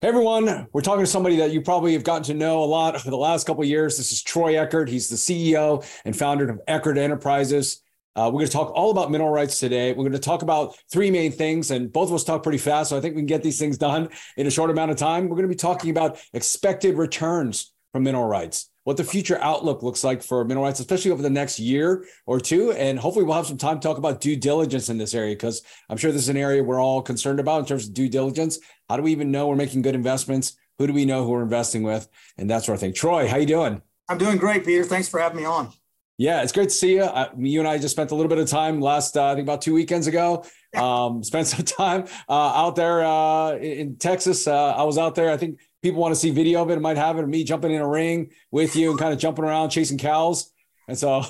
Hey everyone, we're talking to somebody that you probably have gotten to know a lot over the last couple years. This is Troy Eckard. He's the CEO and founder of Eckard Enterprises. Uh, we're going to talk all about mineral rights today. We're going to talk about three main things, and both of us talk pretty fast, so I think we can get these things done in a short amount of time. We're going to be talking about expected returns from mineral rights what the future outlook looks like for mineral rights, especially over the next year or two. And hopefully, we'll have some time to talk about due diligence in this area because I'm sure this is an area we're all concerned about in terms of due diligence. How do we even know we're making good investments? Who do we know who we're investing with? And that sort of thing. Troy, how you doing? I'm doing great, Peter. Thanks for having me on. Yeah, it's great to see you. Uh, you and I just spent a little bit of time last, uh, I think about two weekends ago. Um, spent some time uh, out there uh, in Texas. Uh, I was out there. I think people want to see video of it, it might have it me jumping in a ring with you and kind of jumping around chasing cows. And so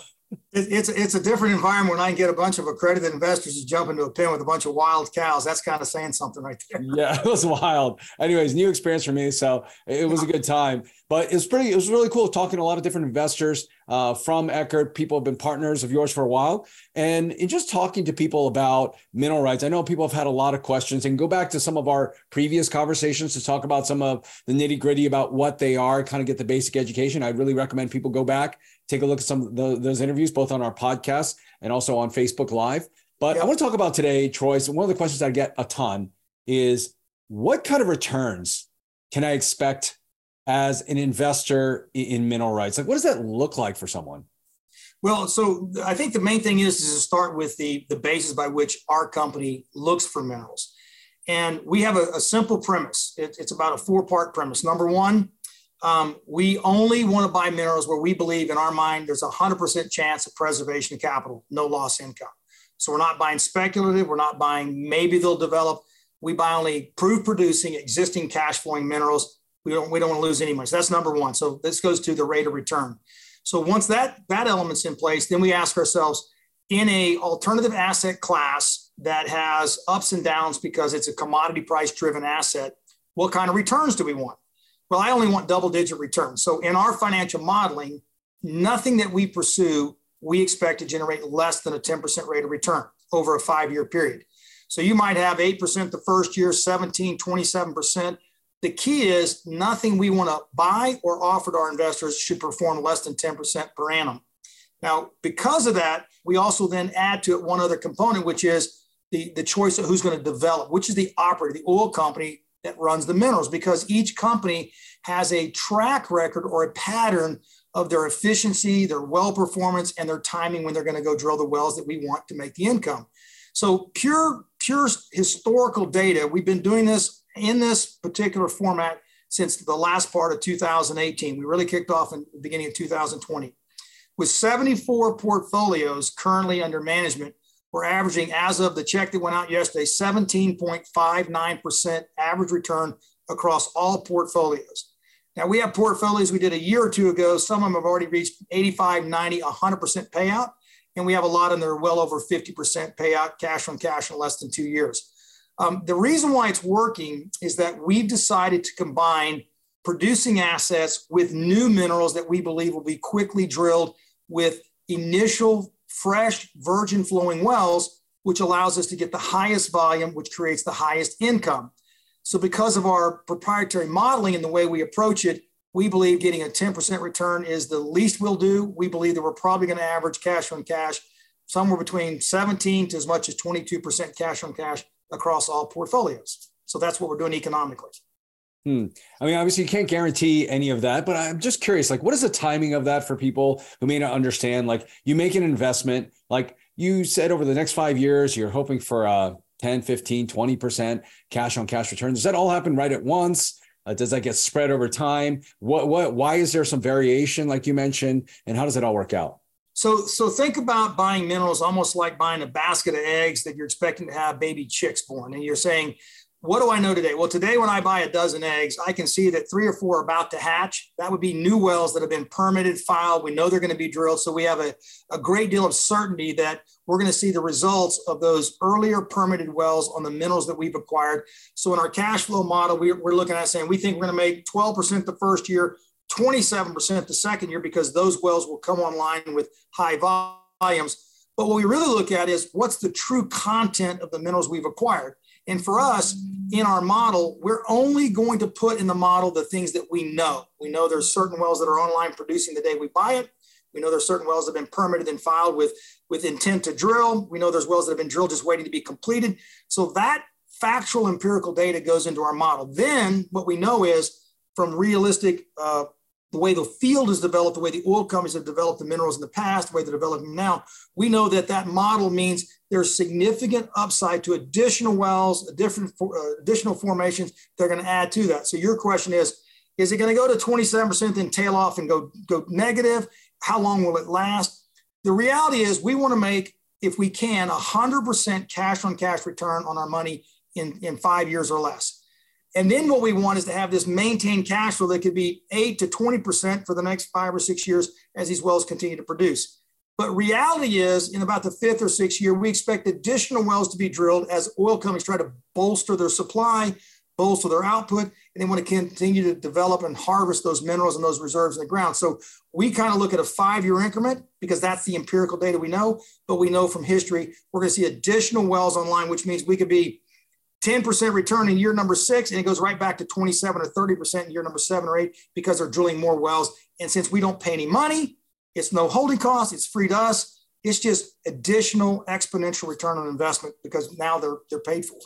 it's it's a different environment when I can get a bunch of accredited investors to jump into a pen with a bunch of wild cows. That's kind of saying something right there. Yeah, it was wild. Anyways, new experience for me, so it was a good time. But it was pretty. It was really cool talking to a lot of different investors uh, from Eckard. People have been partners of yours for a while, and in just talking to people about mineral rights, I know people have had a lot of questions. And go back to some of our previous conversations to talk about some of the nitty gritty about what they are, kind of get the basic education. I really recommend people go back take a look at some of the, those interviews, both on our podcast and also on Facebook Live. But yep. I want to talk about today, Troy. So one of the questions I get a ton is what kind of returns can I expect as an investor in mineral rights? Like, what does that look like for someone? Well, so I think the main thing is, is to start with the, the basis by which our company looks for minerals. And we have a, a simple premise. It, it's about a four part premise. Number one, um, we only want to buy minerals where we believe in our mind there's a 100% chance of preservation of capital, no loss income. So we're not buying speculative, we're not buying maybe they'll develop. We buy only proved producing existing cash flowing minerals. We don't, we don't want to lose any money. So that's number one. So this goes to the rate of return. So once that, that element's in place, then we ask ourselves in a alternative asset class that has ups and downs because it's a commodity price driven asset, what kind of returns do we want? Well, I only want double digit returns. So in our financial modeling, nothing that we pursue, we expect to generate less than a 10% rate of return over a five year period. So you might have 8% the first year, 17, 27%. The key is nothing we want to buy or offer to our investors should perform less than 10% per annum. Now, because of that, we also then add to it one other component, which is the, the choice of who's going to develop, which is the operator, the oil company that runs the minerals because each company has a track record or a pattern of their efficiency, their well performance, and their timing when they're going to go drill the wells that we want to make the income. So pure, pure historical data. We've been doing this in this particular format since the last part of 2018. We really kicked off in the beginning of 2020. With 74 portfolios currently under management, we're averaging, as of the check that went out yesterday, 17.59% average return across all portfolios. Now, we have portfolios we did a year or two ago. Some of them have already reached 85, 90, 100% payout. And we have a lot in there well over 50% payout, cash on cash in less than two years. Um, the reason why it's working is that we've decided to combine producing assets with new minerals that we believe will be quickly drilled with initial fresh, virgin flowing wells, which allows us to get the highest volume, which creates the highest income. So, because of our proprietary modeling and the way we approach it, we believe getting a 10% return is the least we'll do. We believe that we're probably going to average cash on cash somewhere between 17 to as much as 22% cash on cash across all portfolios. So, that's what we're doing economically. Hmm. I mean, obviously, you can't guarantee any of that, but I'm just curious, like, what is the timing of that for people who may not understand? Like, you make an investment, like you said, over the next five years, you're hoping for a 10, 15, 20% cash on cash returns. Does that all happen right at once? Uh, does that get spread over time? What, what, why is there some variation, like you mentioned, and how does it all work out? So, so think about buying minerals almost like buying a basket of eggs that you're expecting to have baby chicks born. And you're saying, what do I know today? Well, today when I buy a dozen eggs, I can see that three or four are about to hatch. That would be new wells that have been permitted, filed. We know they're going to be drilled. So we have a, a great deal of certainty that we're going to see the results of those earlier permitted wells on the minerals that we've acquired. So in our cash flow model, we, we're looking at saying we think we're going to make 12% the first year, 27% the second year, because those wells will come online with high volumes. But what we really look at is what's the true content of the minerals we've acquired. And for us, in our model, we're only going to put in the model the things that we know. We know there's certain wells that are online producing the day we buy it. We know there's certain wells that have been permitted and filed with, with intent to drill. We know there's wells that have been drilled just waiting to be completed. So that factual empirical data goes into our model. Then what we know is from realistic, uh, the way the field is developed, the way the oil companies have developed the minerals in the past, the way they're developing now, we know that that model means there's significant upside to additional wells, different uh, additional formations they're going to add to that. So your question is, is it going to go to 27% then tail off and go, go negative? How long will it last? The reality is we want to make, if we can, 100% cash on cash return on our money in, in five years or less. And then what we want is to have this maintained cash flow that could be eight to 20% for the next five or six years as these wells continue to produce. But reality is, in about the fifth or sixth year, we expect additional wells to be drilled as oil companies try to bolster their supply, bolster their output, and they want to continue to develop and harvest those minerals and those reserves in the ground. So we kind of look at a five year increment because that's the empirical data we know. But we know from history, we're going to see additional wells online, which means we could be 10% return in year number six, and it goes right back to 27 or 30% in year number seven or eight because they're drilling more wells. And since we don't pay any money, it's no holding cost. It's free to us. It's just additional exponential return on investment because now they're they're paid for.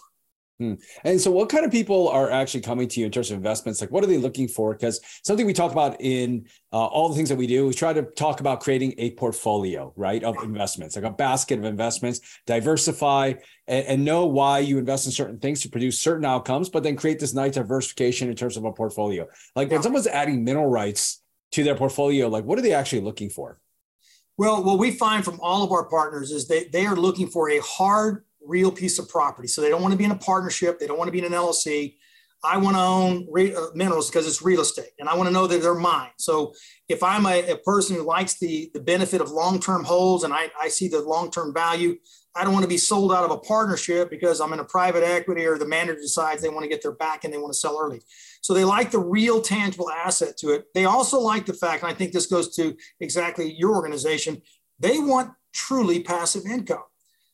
Hmm. And so, what kind of people are actually coming to you in terms of investments? Like, what are they looking for? Because something we talk about in uh, all the things that we do, we try to talk about creating a portfolio, right, of investments, like a basket of investments, diversify and, and know why you invest in certain things to produce certain outcomes, but then create this nice diversification in terms of a portfolio. Like when someone's adding mineral rights to their portfolio, like what are they actually looking for? Well, what we find from all of our partners is they, they are looking for a hard real piece of property. So they don't want to be in a partnership. They don't want to be in an LLC. I want to own re- uh, minerals because it's real estate and I want to know that they're mine. So if I'm a, a person who likes the, the benefit of long-term holds and I, I see the long-term value, I don't want to be sold out of a partnership because I'm in a private equity or the manager decides they want to get their back and they want to sell early. So they like the real tangible asset to it. They also like the fact, and I think this goes to exactly your organization, they want truly passive income.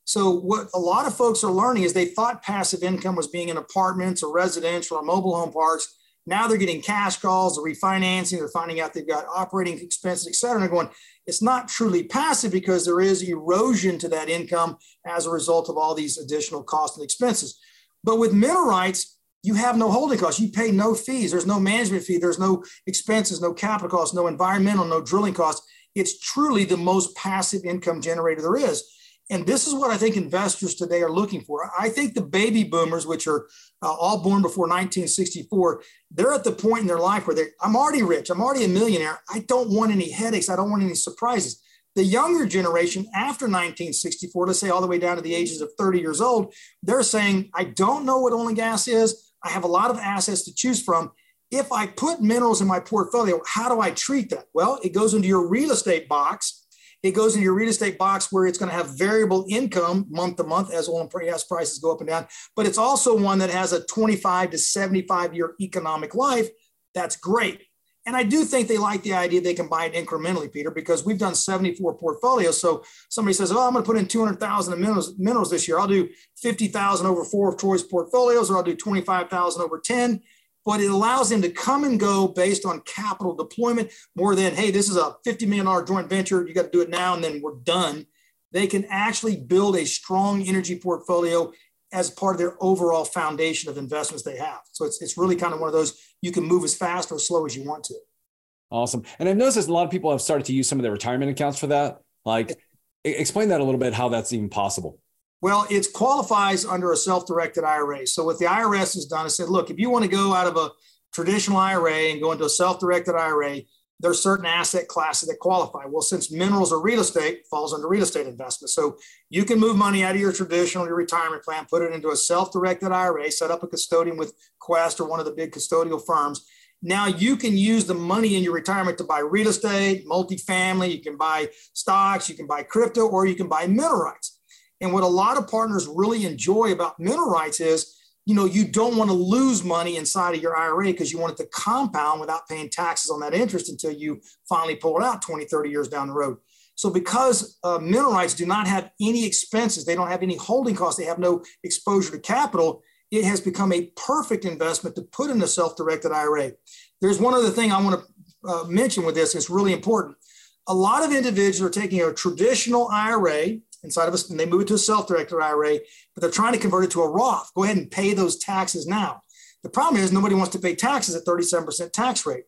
So what a lot of folks are learning is they thought passive income was being in apartments or residential or mobile home parks. Now they're getting cash calls, they're refinancing, they're finding out they've got operating expenses, et cetera. And they're going, it's not truly passive because there is erosion to that income as a result of all these additional costs and expenses. But with mineral rights, you have no holding costs. You pay no fees. There's no management fee. There's no expenses, no capital costs, no environmental, no drilling costs. It's truly the most passive income generator there is. And this is what I think investors today are looking for. I think the baby boomers, which are uh, all born before 1964, they're at the point in their life where they I'm already rich, I'm already a millionaire. I don't want any headaches, I don't want any surprises. The younger generation after 1964, let's say all the way down to the ages of 30 years old, they're saying, I don't know what oil and gas is. I have a lot of assets to choose from. If I put minerals in my portfolio, how do I treat that? Well, it goes into your real estate box it goes into your real estate box where it's going to have variable income month to month as oil and gas prices go up and down. But it's also one that has a 25 to 75 year economic life. That's great. And I do think they like the idea they can buy it incrementally, Peter, because we've done 74 portfolios. So somebody says, "Oh, I'm going to put in 200,000 in minerals, minerals this year. I'll do 50,000 over four of Troy's portfolios, or I'll do 25,000 over 10." But it allows them to come and go based on capital deployment more than, hey, this is a $50 million joint venture. You got to do it now and then we're done. They can actually build a strong energy portfolio as part of their overall foundation of investments they have. So it's, it's really kind of one of those you can move as fast or slow as you want to. Awesome. And I've noticed a lot of people have started to use some of their retirement accounts for that. Like, explain that a little bit, how that's even possible. Well, it qualifies under a self-directed IRA. So what the IRS has done is said, look, if you want to go out of a traditional IRA and go into a self-directed IRA, there are certain asset classes that qualify. Well, since minerals are real estate, falls under real estate investment. So you can move money out of your traditional your retirement plan, put it into a self-directed IRA, set up a custodian with Quest or one of the big custodial firms. Now you can use the money in your retirement to buy real estate, multifamily, you can buy stocks, you can buy crypto, or you can buy mineral rights. And what a lot of partners really enjoy about mineral rights is, you know, you don't want to lose money inside of your IRA because you want it to compound without paying taxes on that interest until you finally pull it out 20, 30 years down the road. So because uh, mineral rights do not have any expenses, they don't have any holding costs, they have no exposure to capital, it has become a perfect investment to put in a self-directed IRA. There's one other thing I want to uh, mention with this. It's really important. A lot of individuals are taking a traditional IRA inside of us and they move it to a self-directed IRA, but they're trying to convert it to a Roth. Go ahead and pay those taxes now. The problem is nobody wants to pay taxes at 37% tax rate.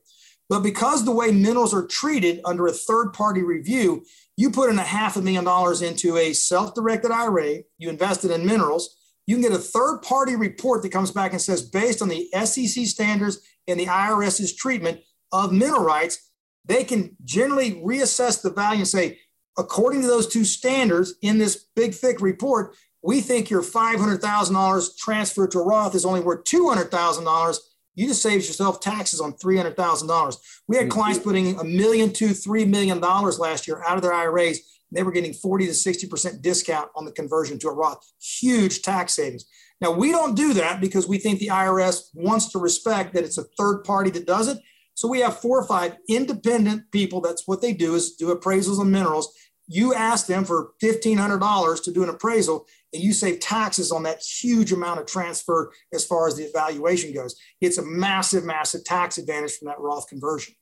But because the way minerals are treated under a third party review, you put in a half a million dollars into a self directed IRA, you invested in minerals, you can get a third party report that comes back and says, based on the SEC standards and the IRS's treatment of mineral rights, they can generally reassess the value and say, according to those two standards in this big, thick report, we think your $500,000 transfer to Roth is only worth $200,000 you just saved yourself taxes on $300,000. We had mm-hmm. clients putting a million to $3 million last year out of their IRAs. They were getting 40 to 60% discount on the conversion to a Roth. Huge tax savings. Now, we don't do that because we think the IRS wants to respect that it's a third party that does it. So we have four or five independent people. That's what they do is do appraisals on minerals. You ask them for $1,500 to do an appraisal and you save taxes on that huge amount of transfer as far as the evaluation goes. It's a massive, massive tax advantage from that Roth conversion.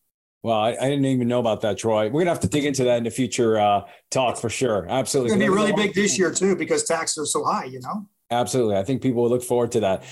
Well, I, I, didn't even know about that, Troy. We're gonna have to dig into that in the future uh, talk for sure. Absolutely, it's gonna be really big this year too because taxes are so high. You know. Absolutely, I think people will look forward to that.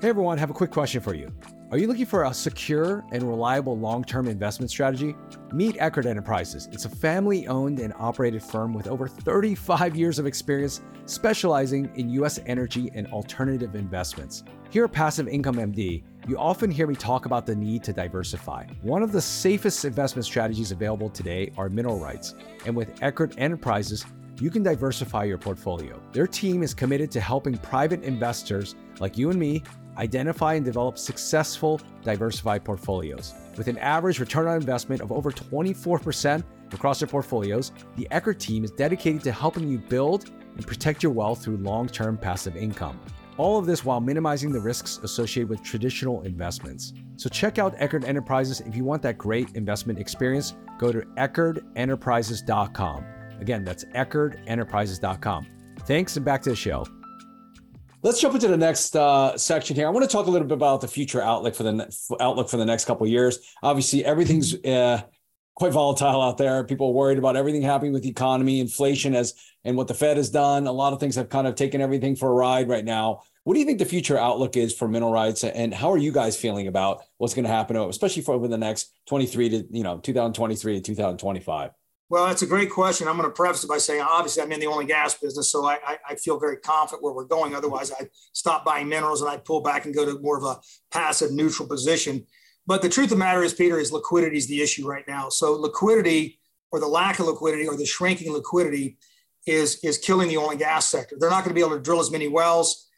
Hey everyone, have a quick question for you. Are you looking for a secure and reliable long term investment strategy? Meet Eckard Enterprises. It's a family owned and operated firm with over 35 years of experience specializing in U.S. energy and alternative investments. Here at Passive Income MD, you often hear me talk about the need to diversify. One of the safest investment strategies available today are mineral rights. And with Eckard Enterprises, you can diversify your portfolio. Their team is committed to helping private investors like you and me identify and develop successful diversified portfolios. With an average return on investment of over 24% across their portfolios, the Eckard team is dedicated to helping you build and protect your wealth through long term passive income. All of this while minimizing the risks associated with traditional investments. So check out Eckard Enterprises if you want that great investment experience. Go to EckardEnterprises.com. Again, that's EckardEnterprises.com. Thanks, and back to the show. Let's jump into the next uh, section here. I want to talk a little bit about the future outlook for the outlook for the next couple years. Obviously, everything's uh, quite volatile out there. People are worried about everything happening with the economy, inflation, as and what the Fed has done. A lot of things have kind of taken everything for a ride right now. What do you think the future outlook is for mineral rights, and how are you guys feeling about what's going to happen, especially for over the next 23 to you know 2023 to 2025? Well, that's a great question. I'm going to preface it by saying, obviously, I'm in the and gas business, so I, I, I, feel very confident where we're going. Otherwise, I'd stop buying minerals and I'd pull back and go to more of a passive neutral position. But the truth of the matter is, Peter, is liquidity is the issue right now. So liquidity or the lack of liquidity or the shrinking liquidity is, is killing the oil and gas sector. They're not going to be able to drill as many wells.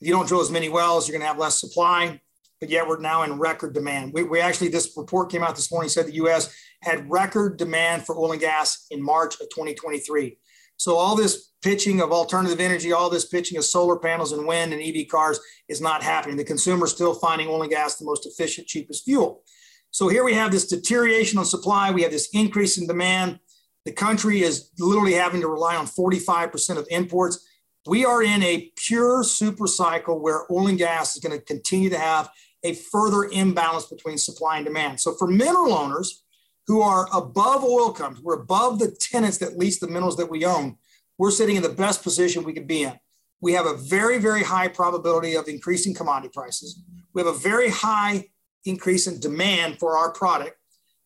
If you don't drill as many wells, you're going to have less supply but yet we're now in record demand. We, we, actually, this report came out this morning, said the US had record demand for oil and gas in March of 2023. So all this pitching of alternative energy, all this pitching of solar panels and wind and EV cars is not happening. The consumer is still finding oil and gas the most efficient, cheapest fuel. So here we have this deterioration on supply. We have this increase in demand. The country is literally having to rely on 45% of imports. We are in a pure super cycle where oil and gas is going to continue to have a further imbalance between supply and demand. So for mineral owners, who are above oil companies, we're above the tenants that lease the minerals that we own, we're sitting in the best position we could be in. We have a very, very high probability of increasing commodity prices. We have a very high increase in demand for our product.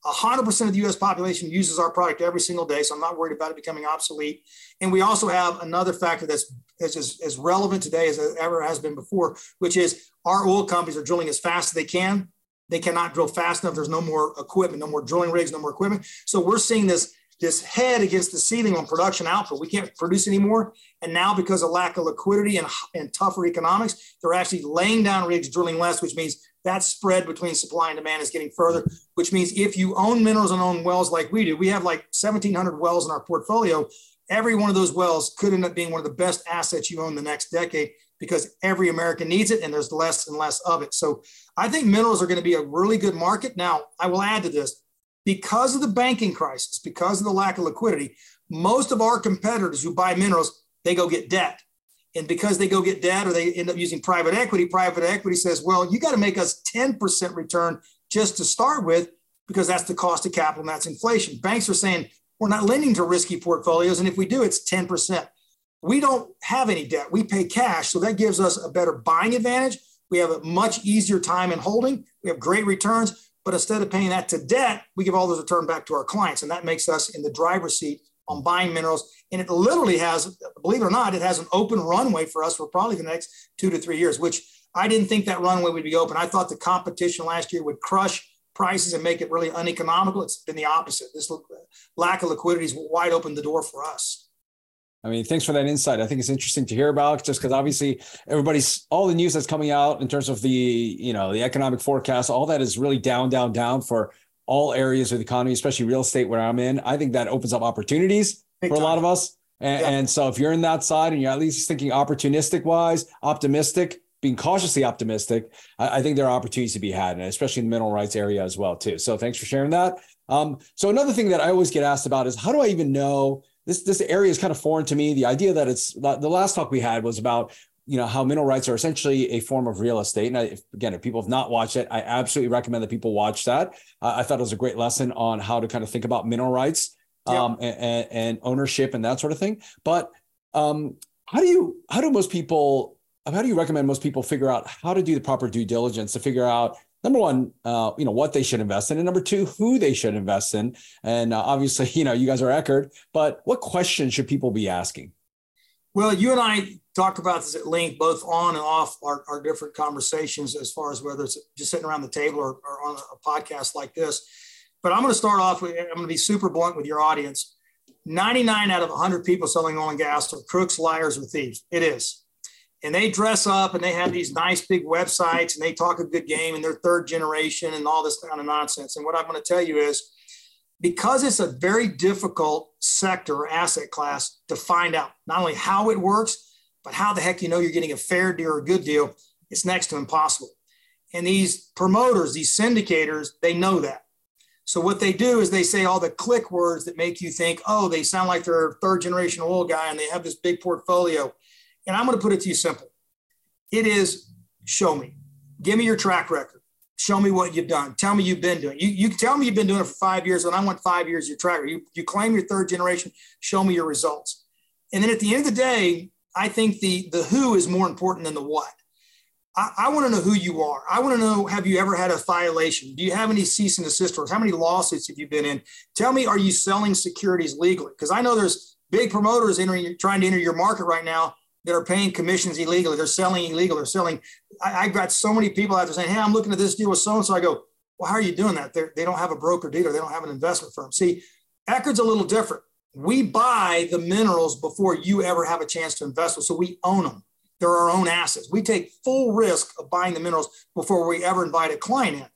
100% of the US population uses our product every single day, so I'm not worried about it becoming obsolete. And we also have another factor that's as, as relevant today as it ever has been before, which is our oil companies are drilling as fast as they can they cannot drill fast enough. There's no more equipment, no more drilling rigs, no more equipment. So we're seeing this this head against the ceiling on production output. We can't produce anymore. And now, because of lack of liquidity and, and tougher economics, they're actually laying down rigs, drilling less, which means that spread between supply and demand is getting further, which means if you own minerals and own wells like we do, we have like 1,700 wells in our portfolio. Every one of those wells could end up being one of the best assets you own the next decade because every American needs it and there's less and less of it. So I think minerals are going to be a really good market. Now, I will add to this because of the banking crisis, because of the lack of liquidity, most of our competitors who buy minerals, they go get debt. And because they go get debt or they end up using private equity, private equity says, well, you got to make us 10% return just to start with, because that's the cost of capital and that's inflation. Banks are saying, we're not lending to risky portfolios. And if we do, it's 10%. We don't have any debt. We pay cash. So that gives us a better buying advantage. We have a much easier time in holding. We have great returns. But instead of paying that to debt, we give all those return back to our clients. And that makes us in the driver's seat on buying minerals. And it literally has, believe it or not, it has an open runway for us for probably the next two to three years, which I didn't think that runway would be open. I thought the competition last year would crush prices and make it really uneconomical. It's been the opposite. This lack of liquidity has wide open the door for us. I mean, thanks for that insight. I think it's interesting to hear about just because obviously everybody's all the news that's coming out in terms of the, you know, the economic forecast, all that is really down, down, down for all areas of the economy, especially real estate where I'm in. I think that opens up opportunities Big for time. a lot of us. And, yeah. and so if you're in that side and you're at least thinking opportunistic wise, optimistic, being cautiously optimistic, I, I, think there are opportunities to be had, and especially in the mineral rights area as well too. So thanks for sharing that. Um, so another thing that I always get asked about is how do I even know this this area is kind of foreign to me. The idea that it's the last talk we had was about you know how mineral rights are essentially a form of real estate. And I, if, again, if people have not watched it, I absolutely recommend that people watch that. Uh, I thought it was a great lesson on how to kind of think about mineral rights um, yeah. and, and, ownership and that sort of thing. But um, how do you how do most people how do you recommend most people figure out how to do the proper due diligence to figure out number one, uh, you know, what they should invest in, and number two, who they should invest in. And uh, obviously, you know, you guys are Eckard, but what questions should people be asking? Well, you and I talk about this at length, both on and off our, our different conversations, as far as whether it's just sitting around the table or, or on a podcast like this. But I'm going to start off with, I'm going to be super blunt with your audience. 99 out of 100 people selling oil and gas are crooks, liars, or thieves. It is and they dress up and they have these nice big websites and they talk a good game and they're third generation and all this kind of nonsense. And what I'm going to tell you is because it's a very difficult sector or asset class to find out not only how it works, but how the heck you know you're getting a fair deal or a good deal, it's next to impossible. And these promoters, these syndicators, they know that. So what they do is they say all the click words that make you think, oh, they sound like they're a third generation oil guy and they have this big portfolio. And I'm going to put it to you simple. It is show me. Give me your track record. Show me what you've done. Tell me you've been doing. You, you tell me you've been doing it for five years, and I want five years of your track record. You, you claim your third generation. Show me your results. And then at the end of the day, I think the the who is more important than the what. I, I want to know who you are. I want to know have you ever had a violation? Do you have any cease and desist orders? How many lawsuits have you been in? Tell me, are you selling securities legally? Because I know there's big promoters entering, trying to enter your market right now that are paying commissions illegally. They're selling illegal. They're selling. I, have got so many people out there saying, "Hey, I'm looking at this deal with so and so." I go, "Well, how are you doing that? They're, they do not have a broker dealer. They don't have an investment firm." See, Eckard's a little different. We buy the minerals before you ever have a chance to invest with, so we own them. They're our own assets. We take full risk of buying the minerals before we ever invite a client in.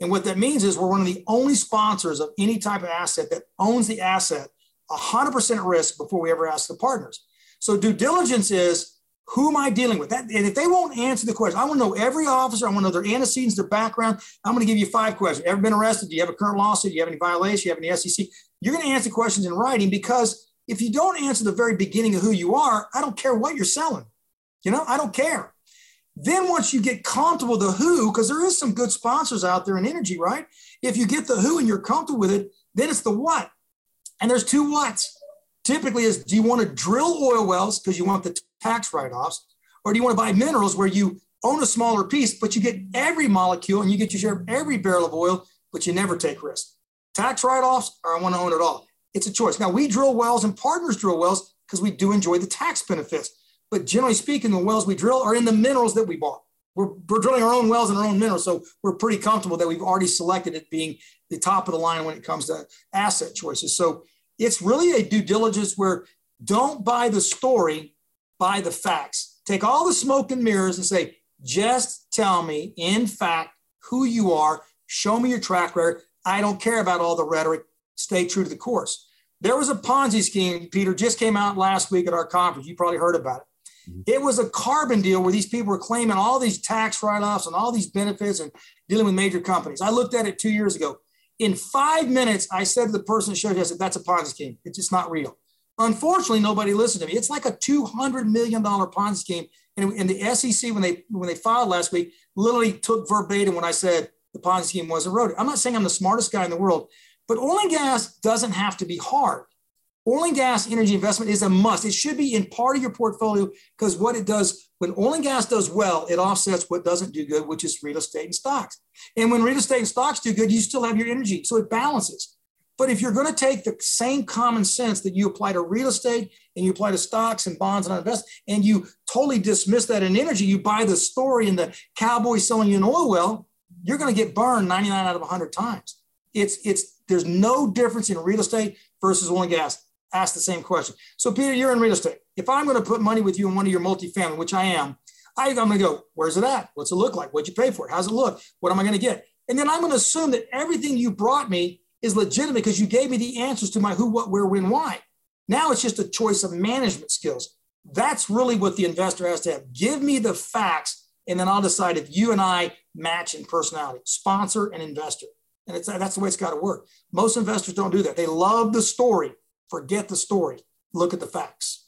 And what that means is we're one of the only sponsors of any type of asset that owns the asset 100% risk before we ever ask the partners. So due diligence is who am I dealing with? That, and if they won't answer the question, I want to know every officer. I want to know their antecedents, their background. I'm going to give you five questions. Ever been arrested? Do you have a current lawsuit? Do you have any violations? Do you have any SEC? You're going to answer questions in writing because if you don't answer the very beginning of who you are, I don't care what you're selling. You know, I don't care. Then once you get comfortable with the who, because there is some good sponsors out there in energy, right? If you get the who and you're comfortable with it, then it's the what. And there's two whats typically is do you want to drill oil wells because you want the tax write-offs or do you want to buy minerals where you own a smaller piece but you get every molecule and you get your share of every barrel of oil but you never take risk tax write-offs or i want to own it all it's a choice now we drill wells and partners drill wells because we do enjoy the tax benefits but generally speaking the wells we drill are in the minerals that we bought we're, we're drilling our own wells and our own minerals so we're pretty comfortable that we've already selected it being the top of the line when it comes to asset choices so it's really a due diligence where don't buy the story, buy the facts. Take all the smoke and mirrors and say, just tell me, in fact, who you are. Show me your track record. I don't care about all the rhetoric. Stay true to the course. There was a Ponzi scheme, Peter, just came out last week at our conference. You probably heard about it. Mm-hmm. It was a carbon deal where these people were claiming all these tax write offs and all these benefits and dealing with major companies. I looked at it two years ago. In five minutes, I said to the person that showed you, I said, that's a Ponzi scheme. It's just not real. Unfortunately, nobody listened to me. It's like a $200 million Ponzi scheme. And, and the SEC, when they when they filed last week, literally took verbatim when I said the Ponzi scheme was eroded. I'm not saying I'm the smartest guy in the world, but oil and gas doesn't have to be hard. Oil and gas energy investment is a must. It should be in part of your portfolio because what it does, when oil and gas does well, it offsets what doesn't do good, which is real estate and stocks. And when real estate and stocks do good, you still have your energy. So it balances. But if you're going to take the same common sense that you apply to real estate and you apply to stocks and bonds and invest, and you totally dismiss that in energy, you buy the story and the cowboy selling you an oil well, you're going to get burned 99 out of 100 times. It's it's there's no difference in real estate versus oil and gas. Ask the same question. So Peter, you're in real estate. If I'm going to put money with you in one of your multifamily, which I am, I'm going to go, where's it at? What's it look like? What'd you pay for it? How's it look? What am I going to get? And then I'm going to assume that everything you brought me is legitimate because you gave me the answers to my who, what, where, when, why. Now it's just a choice of management skills. That's really what the investor has to have. Give me the facts, and then I'll decide if you and I match in personality, sponsor and investor. And it's, that's the way it's got to work. Most investors don't do that. They love the story, forget the story, look at the facts.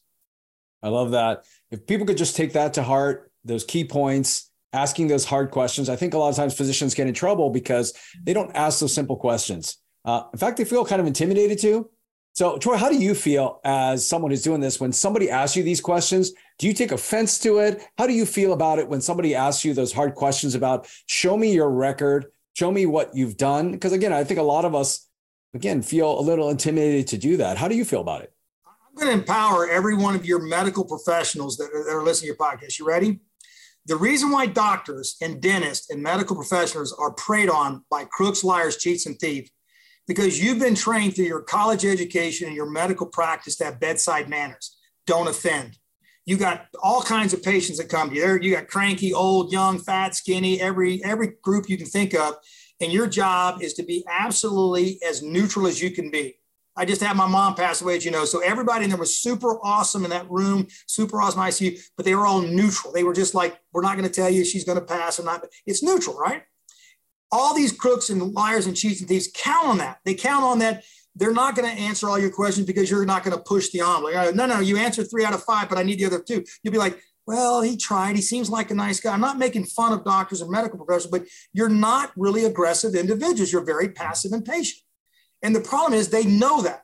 I love that. If people could just take that to heart, those key points, asking those hard questions, I think a lot of times physicians get in trouble because they don't ask those simple questions. Uh, in fact, they feel kind of intimidated too. So, Troy, how do you feel as someone who's doing this when somebody asks you these questions? Do you take offense to it? How do you feel about it when somebody asks you those hard questions about show me your record, show me what you've done? Because again, I think a lot of us, again, feel a little intimidated to do that. How do you feel about it? I'm going to empower every one of your medical professionals that are, that are listening to your podcast. You ready? The reason why doctors and dentists and medical professionals are preyed on by crooks, liars, cheats, and thieves because you've been trained through your college education and your medical practice to have bedside manners. Don't offend. You got all kinds of patients that come to you. There, You got cranky, old, young, fat, skinny, every every group you can think of. And your job is to be absolutely as neutral as you can be. I just had my mom pass away, as you know. So everybody in there was super awesome in that room, super awesome ICU, but they were all neutral. They were just like, we're not going to tell you she's going to pass or not. It's neutral, right? all these crooks and liars and cheats and thieves count on that. They count on that. They're not going to answer all your questions because you're not going to push the envelope. No, no, you answered three out of five, but I need the other two. You'll be like, well, he tried. He seems like a nice guy. I'm not making fun of doctors and medical professionals, but you're not really aggressive individuals. You're very passive and patient. And the problem is they know that.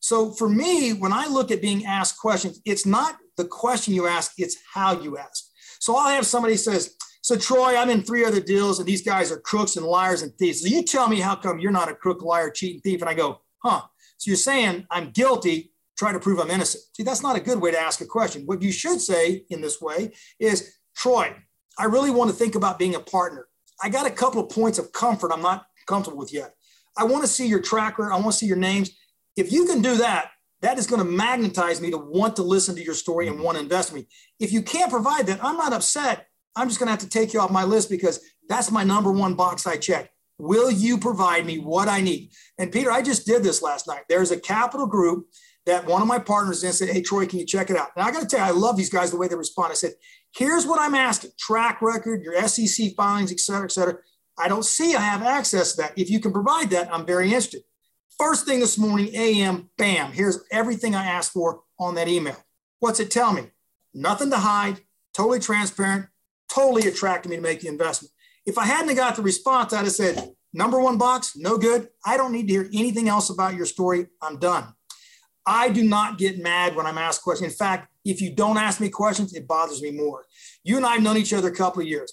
So for me, when I look at being asked questions, it's not the question you ask, it's how you ask. So I'll have somebody says, so, Troy, I'm in three other deals, and these guys are crooks and liars and thieves. So, you tell me how come you're not a crook, liar, cheat, and thief? And I go, huh. So, you're saying I'm guilty, try to prove I'm innocent. See, that's not a good way to ask a question. What you should say in this way is, Troy, I really want to think about being a partner. I got a couple of points of comfort I'm not comfortable with yet. I want to see your tracker, I want to see your names. If you can do that, that is going to magnetize me to want to listen to your story and want to invest in me. If you can't provide that, I'm not upset I'm just going to have to take you off my list because that's my number one box I check. Will you provide me what I need? And Peter, I just did this last night. There's a capital group that one of my partners in said, Hey, Troy, can you check it out? And I got to tell you, I love these guys the way they respond. I said, Here's what I'm asking track record, your SEC filings, et cetera, et cetera. I don't see I have access to that. If you can provide that, I'm very interested. First thing this morning, AM, bam, here's everything I asked for on that email. What's it tell me? Nothing to hide, totally transparent, totally attracted me to make the investment. If I hadn't got the response, I'd have said, number one box, no good. I don't need to hear anything else about your story. I'm done. I do not get mad when I'm asked questions. In fact, if you don't ask me questions, it bothers me more. You and I have known each other a couple of years.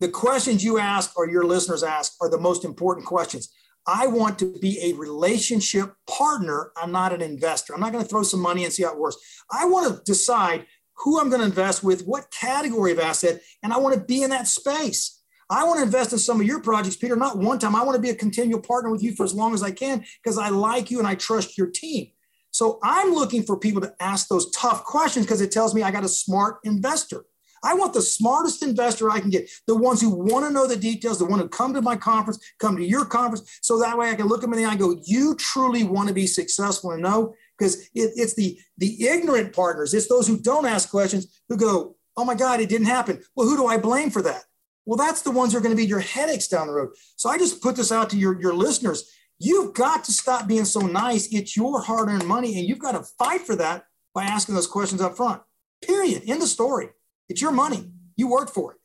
The questions you ask or your listeners ask are the most important questions. I want to be a relationship partner. I'm not an investor. I'm not going to throw some money and see how it works. I want to decide who I'm going to invest with, what category of asset, and I want to be in that space. I want to invest in some of your projects, Peter, not one time. I want to be a continual partner with you for as long as I can because I like you and I trust your team. So I'm looking for people to ask those tough questions because it tells me I got a smart investor. I want the smartest investor I can get, the ones who want to know the details, the one who come to my conference, come to your conference, so that way I can look them in the eye and go, you truly want to be successful and know because it, it's the the ignorant partners it's those who don't ask questions who go oh my god it didn't happen well who do i blame for that well that's the ones who are going to be your headaches down the road so i just put this out to your, your listeners You've got to stop being so nice. It's your hard earned money, and you've got to fight for that by asking those questions up front. Period. In the story. It's your money. You worked for it.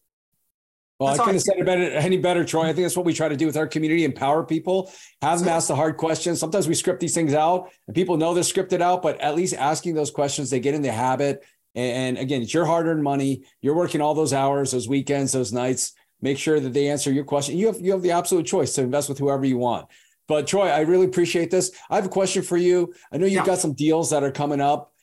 Well, that's I couldn't have said it better, any better, Troy. I think that's what we try to do with our community, empower people, have them ask the hard questions. Sometimes we script these things out and people know they're scripted out, but at least asking those questions, they get in the habit. And again, it's your hard earned money. You're working all those hours, those weekends, those nights. Make sure that they answer your question. You have, you have the absolute choice to invest with whoever you want. But Troy, I really appreciate this. I have a question for you. I know you've yeah. got some deals that are coming up.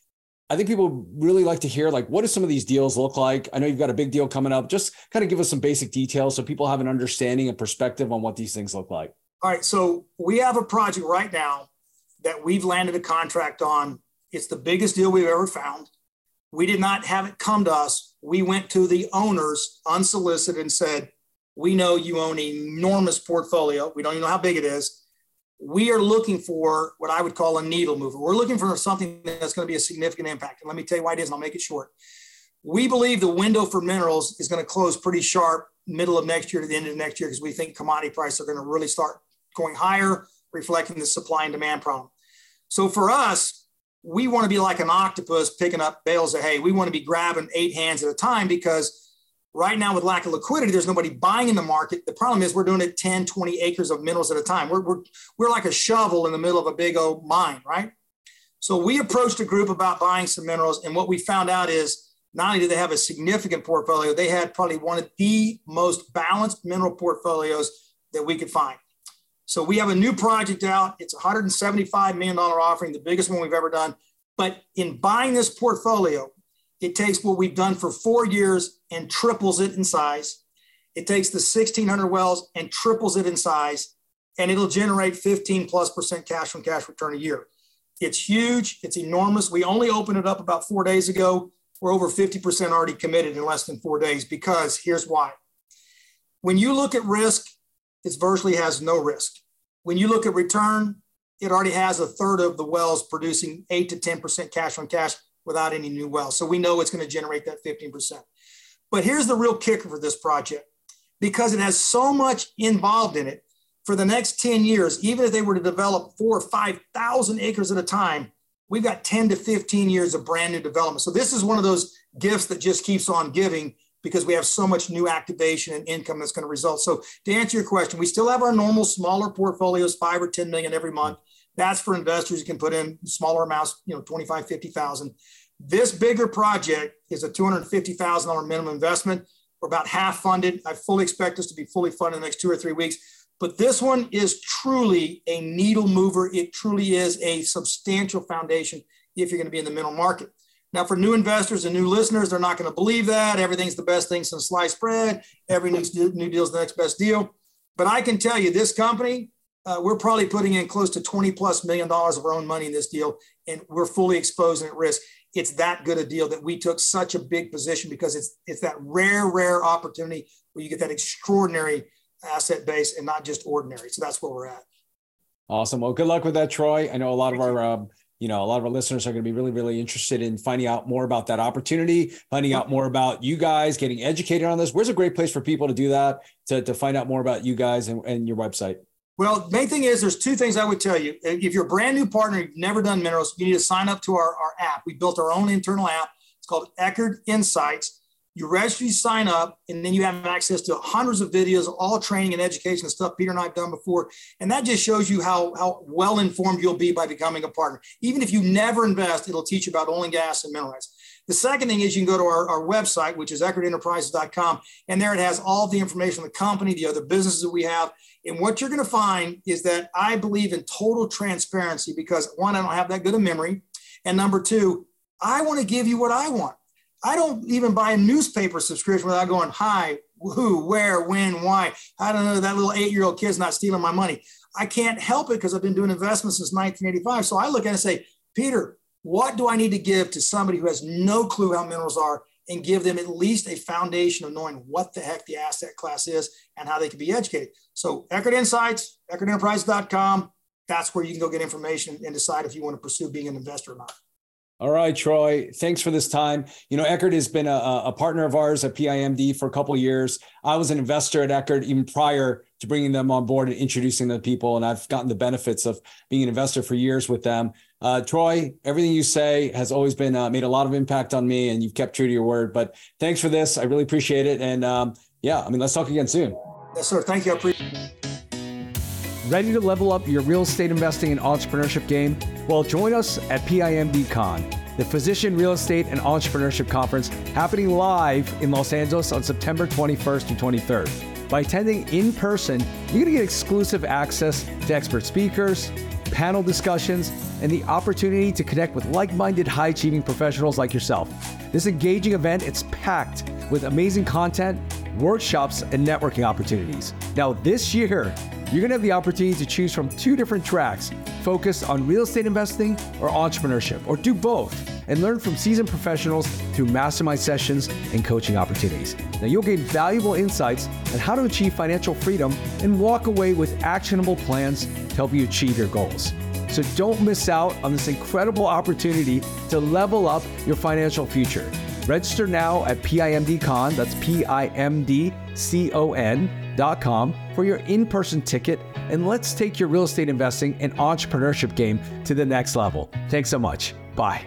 I think people really like to hear like what do some of these deals look like? I know you've got a big deal coming up. Just kind of give us some basic details so people have an understanding and perspective on what these things look like. All right, so we have a project right now that we've landed a contract on. It's the biggest deal we've ever found. We did not have it come to us. We went to the owners unsolicited and said, "We know you own an enormous portfolio. We don't even know how big it is we are looking for what I would call a needle mover. We're looking for something that's going to be a significant impact. And let me tell you why it is, and I'll make it short. We believe the window for minerals is going to close pretty sharp middle of next year to the end of next year because we think commodity prices are going to really start going higher, reflecting the supply and demand problem. So for us, we want to be like an octopus picking up bales of hay. We want to be grabbing eight hands at a time because Right now, with lack of liquidity, there's nobody buying in the market. The problem is we're doing it 10, 20 acres of minerals at a time. We're, we're, we're like a shovel in the middle of a big old mine, right? So we approached a group about buying some minerals. And what we found out is not only did they have a significant portfolio, they had probably one of the most balanced mineral portfolios that we could find. So we have a new project out. It's $175 million offering, the biggest one we've ever done. But in buying this portfolio, it takes what we've done for four years and triples it in size. It takes the 1600 wells and triples it in size, and it'll generate 15 plus percent cash from cash return a year. It's huge. It's enormous. We only opened it up about four days ago. We're over 50% already committed in less than four days because here's why. When you look at risk, it virtually has no risk. When you look at return, it already has a third of the wells producing 8 to 10% cash on cash without any new wells. So we know it's going to generate that 15%. But here's the real kicker for this project because it has so much involved in it for the next 10 years, even if they were to develop four or 5,000 acres at a time, we've got 10 to 15 years of brand new development. So this is one of those gifts that just keeps on giving because we have so much new activation and income that's going to result. So to answer your question, we still have our normal smaller portfolios, five or 10 million every month. That's for investors who can put in smaller amounts, you know, 25, 50,000. This bigger project is a $250,000 minimum investment. We're about half funded. I fully expect this to be fully funded in the next two or three weeks. But this one is truly a needle mover. It truly is a substantial foundation if you're going to be in the middle market. Now, for new investors and new listeners, they're not going to believe that. Everything's the best thing since sliced bread. Every new, new deal is the next best deal. But I can tell you, this company uh, we're probably putting in close to 20 plus million dollars of our own money in this deal, and we're fully exposed and at risk. It's that good a deal that we took such a big position because it's it's that rare, rare opportunity where you get that extraordinary asset base and not just ordinary. So that's where we're at. Awesome. Well, good luck with that, Troy. I know a lot Thank of our you know, a lot of our listeners are going to be really, really interested in finding out more about that opportunity, finding out more about you guys, getting educated on this. Where's a great place for people to do that, to, to find out more about you guys and, and your website? Well, main thing is there's two things I would tell you. If you're a brand new partner, you've never done minerals, you need to sign up to our, our app. We built our own internal app. It's called Eckard Insights. You register, you sign up, and then you have access to hundreds of videos, all training and education and stuff Peter and I have done before. And that just shows you how, how well informed you'll be by becoming a partner. Even if you never invest, it'll teach you about oil and gas and minerals. The second thing is you can go to our, our website, which is eckardenterprises.com, and there it has all the information on the company, the other businesses that we have, and what you're going to find is that I believe in total transparency because one, I don't have that good a memory. And number two, I want to give you what I want. I don't even buy a newspaper subscription without going, hi, who, where, when, why. I don't know that little eight year old kid's not stealing my money. I can't help it because I've been doing investments since 1985. So I look at it and say, Peter, what do I need to give to somebody who has no clue how minerals are and give them at least a foundation of knowing what the heck the asset class is and how they can be educated. So Eckard Insights, EckardEnterprise.com, that's where you can go get information and decide if you want to pursue being an investor or not. All right, Troy. Thanks for this time. You know, Eckard has been a, a partner of ours at PIMD for a couple years. I was an investor at Eckard even prior to bringing them on board and introducing the people. And I've gotten the benefits of being an investor for years with them. Uh, Troy, everything you say has always been uh, made a lot of impact on me, and you've kept true to your word. But thanks for this. I really appreciate it. And um, yeah, I mean, let's talk again soon. Yes, sir. Thank you. I appreciate Ready to level up your real estate investing and entrepreneurship game? Well, join us at PIMDCon, the Physician Real Estate and Entrepreneurship Conference happening live in Los Angeles on September 21st to 23rd. By attending in person, you're going to get exclusive access to expert speakers, panel discussions, and the opportunity to connect with like-minded high-achieving professionals like yourself. This engaging event, it's packed with amazing content, workshops, and networking opportunities. Now, this year, you're going to have the opportunity to choose from two different tracks focused on real estate investing or entrepreneurship, or do both, and learn from seasoned professionals through mastermind sessions and coaching opportunities. Now, you'll gain valuable insights on how to achieve financial freedom and walk away with actionable plans to help you achieve your goals. So don't miss out on this incredible opportunity to level up your financial future. Register now at PIMDCon, that's P I M D C O N.com for your in person ticket, and let's take your real estate investing and entrepreneurship game to the next level. Thanks so much. Bye.